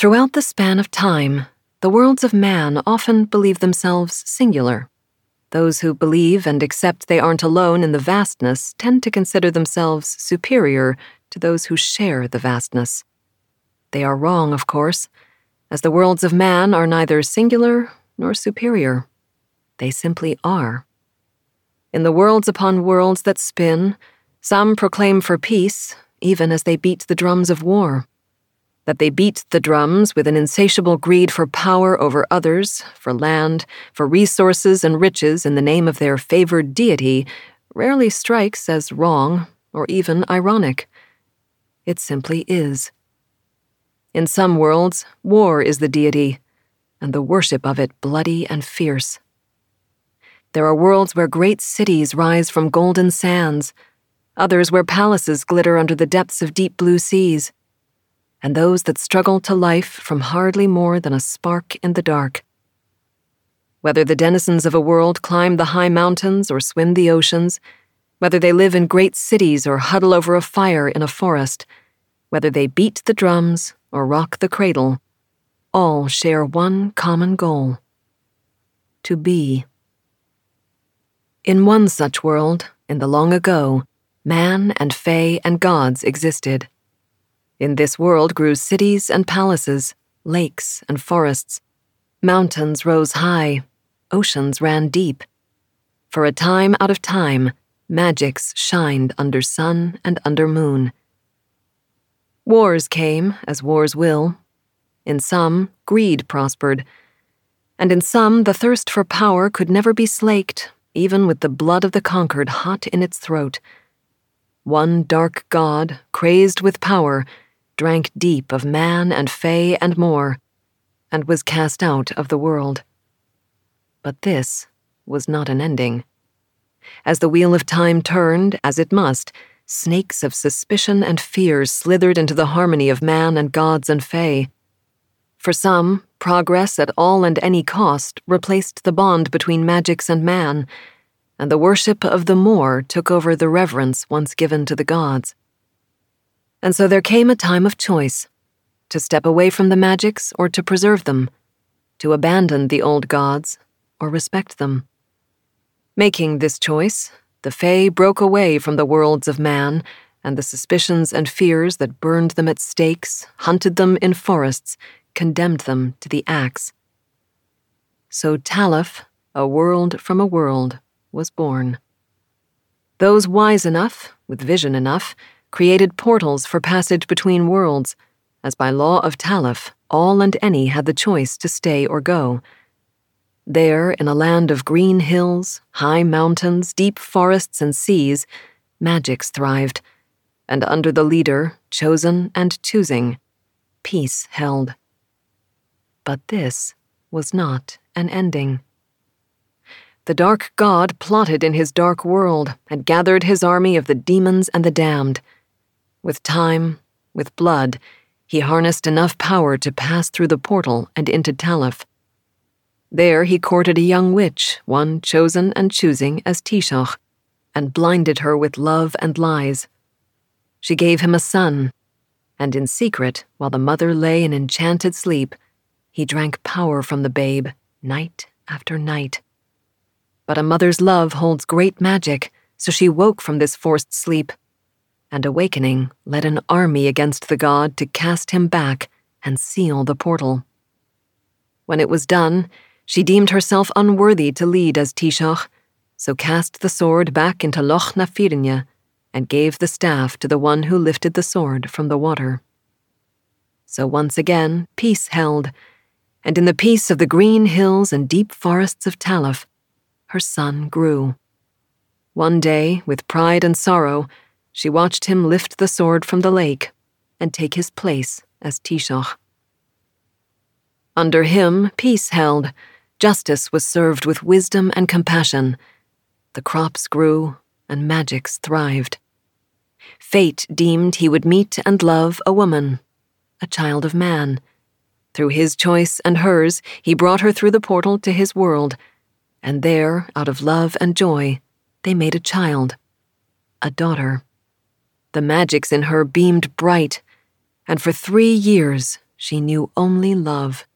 Throughout the span of time, the worlds of man often believe themselves singular. Those who believe and accept they aren't alone in the vastness tend to consider themselves superior to those who share the vastness. They are wrong, of course, as the worlds of man are neither singular nor superior. They simply are. In the worlds upon worlds that spin, some proclaim for peace, even as they beat the drums of war. That they beat the drums with an insatiable greed for power over others, for land, for resources and riches in the name of their favored deity rarely strikes as wrong or even ironic. It simply is. In some worlds, war is the deity, and the worship of it bloody and fierce. There are worlds where great cities rise from golden sands, others where palaces glitter under the depths of deep blue seas, and those that struggle to life from hardly more than a spark in the dark. Whether the denizens of a world climb the high mountains or swim the oceans, whether they live in great cities or huddle over a fire in a forest, whether they beat the drums or rock the cradle, all share one common goal to be. In one such world, in the long ago, man and fae and gods existed. In this world grew cities and palaces, lakes and forests. Mountains rose high, oceans ran deep. For a time out of time, magics shined under sun and under moon. Wars came, as wars will. In some, greed prospered, and in some, the thirst for power could never be slaked even with the blood of the conquered hot in its throat. One dark god, crazed with power, drank deep of man and fae and more, and was cast out of the world. But this was not an ending. As the wheel of time turned, as it must, snakes of suspicion and fear slithered into the harmony of man and gods and fae. For some, progress at all and any cost replaced the bond between magics and man, and the worship of the more took over the reverence once given to the gods. And so there came a time of choice to step away from the magics or to preserve them, to abandon the old gods or respect them. Making this choice, the Fae broke away from the worlds of man and the suspicions and fears that burned them at stakes, hunted them in forests, condemned them to the axe. So Talamh, a world from a world, was born. Those wise enough, with vision enough, created portals for passage between worlds, as by law of Talamh, all and any had the choice to stay or go. There, in a land of green hills, high mountains, deep forests, and seas, magics thrived, and under the leader, chosen and choosing, peace held. But this was not an ending. The dark god plotted in his dark world and gathered his army of the demons and the damned. With time, with blood, he harnessed enough power to pass through the portal and into Talamh. There he courted a young witch, one chosen and choosing as Taoiseach, and blinded her with love and lies. She gave him a son, and in secret, while the mother lay in enchanted sleep, he drank power from the babe, night after night. But a mother's love holds great magic, so she woke from this forced sleep, and awakening led an army against the god to cast him back and seal the portal. When it was done, she deemed herself unworthy to lead as Taoiseach, so cast the sword back into Loch na Firinne and gave the staff to the one who lifted the sword from the water. So once again, peace held, and in the peace of the green hills and deep forests of Talamh, her son grew. One day, with pride and sorrow, she watched him lift the sword from the lake and take his place as Taoiseach. Under him, peace held, justice was served with wisdom and compassion. The crops grew, and magics thrived. Fate deemed he would meet and love a woman, a child of man. Through his choice and hers, he brought her through the portal to his world and there, out of love and joy, they made a child, a daughter. The magics in her beamed bright, and for three years she knew only love.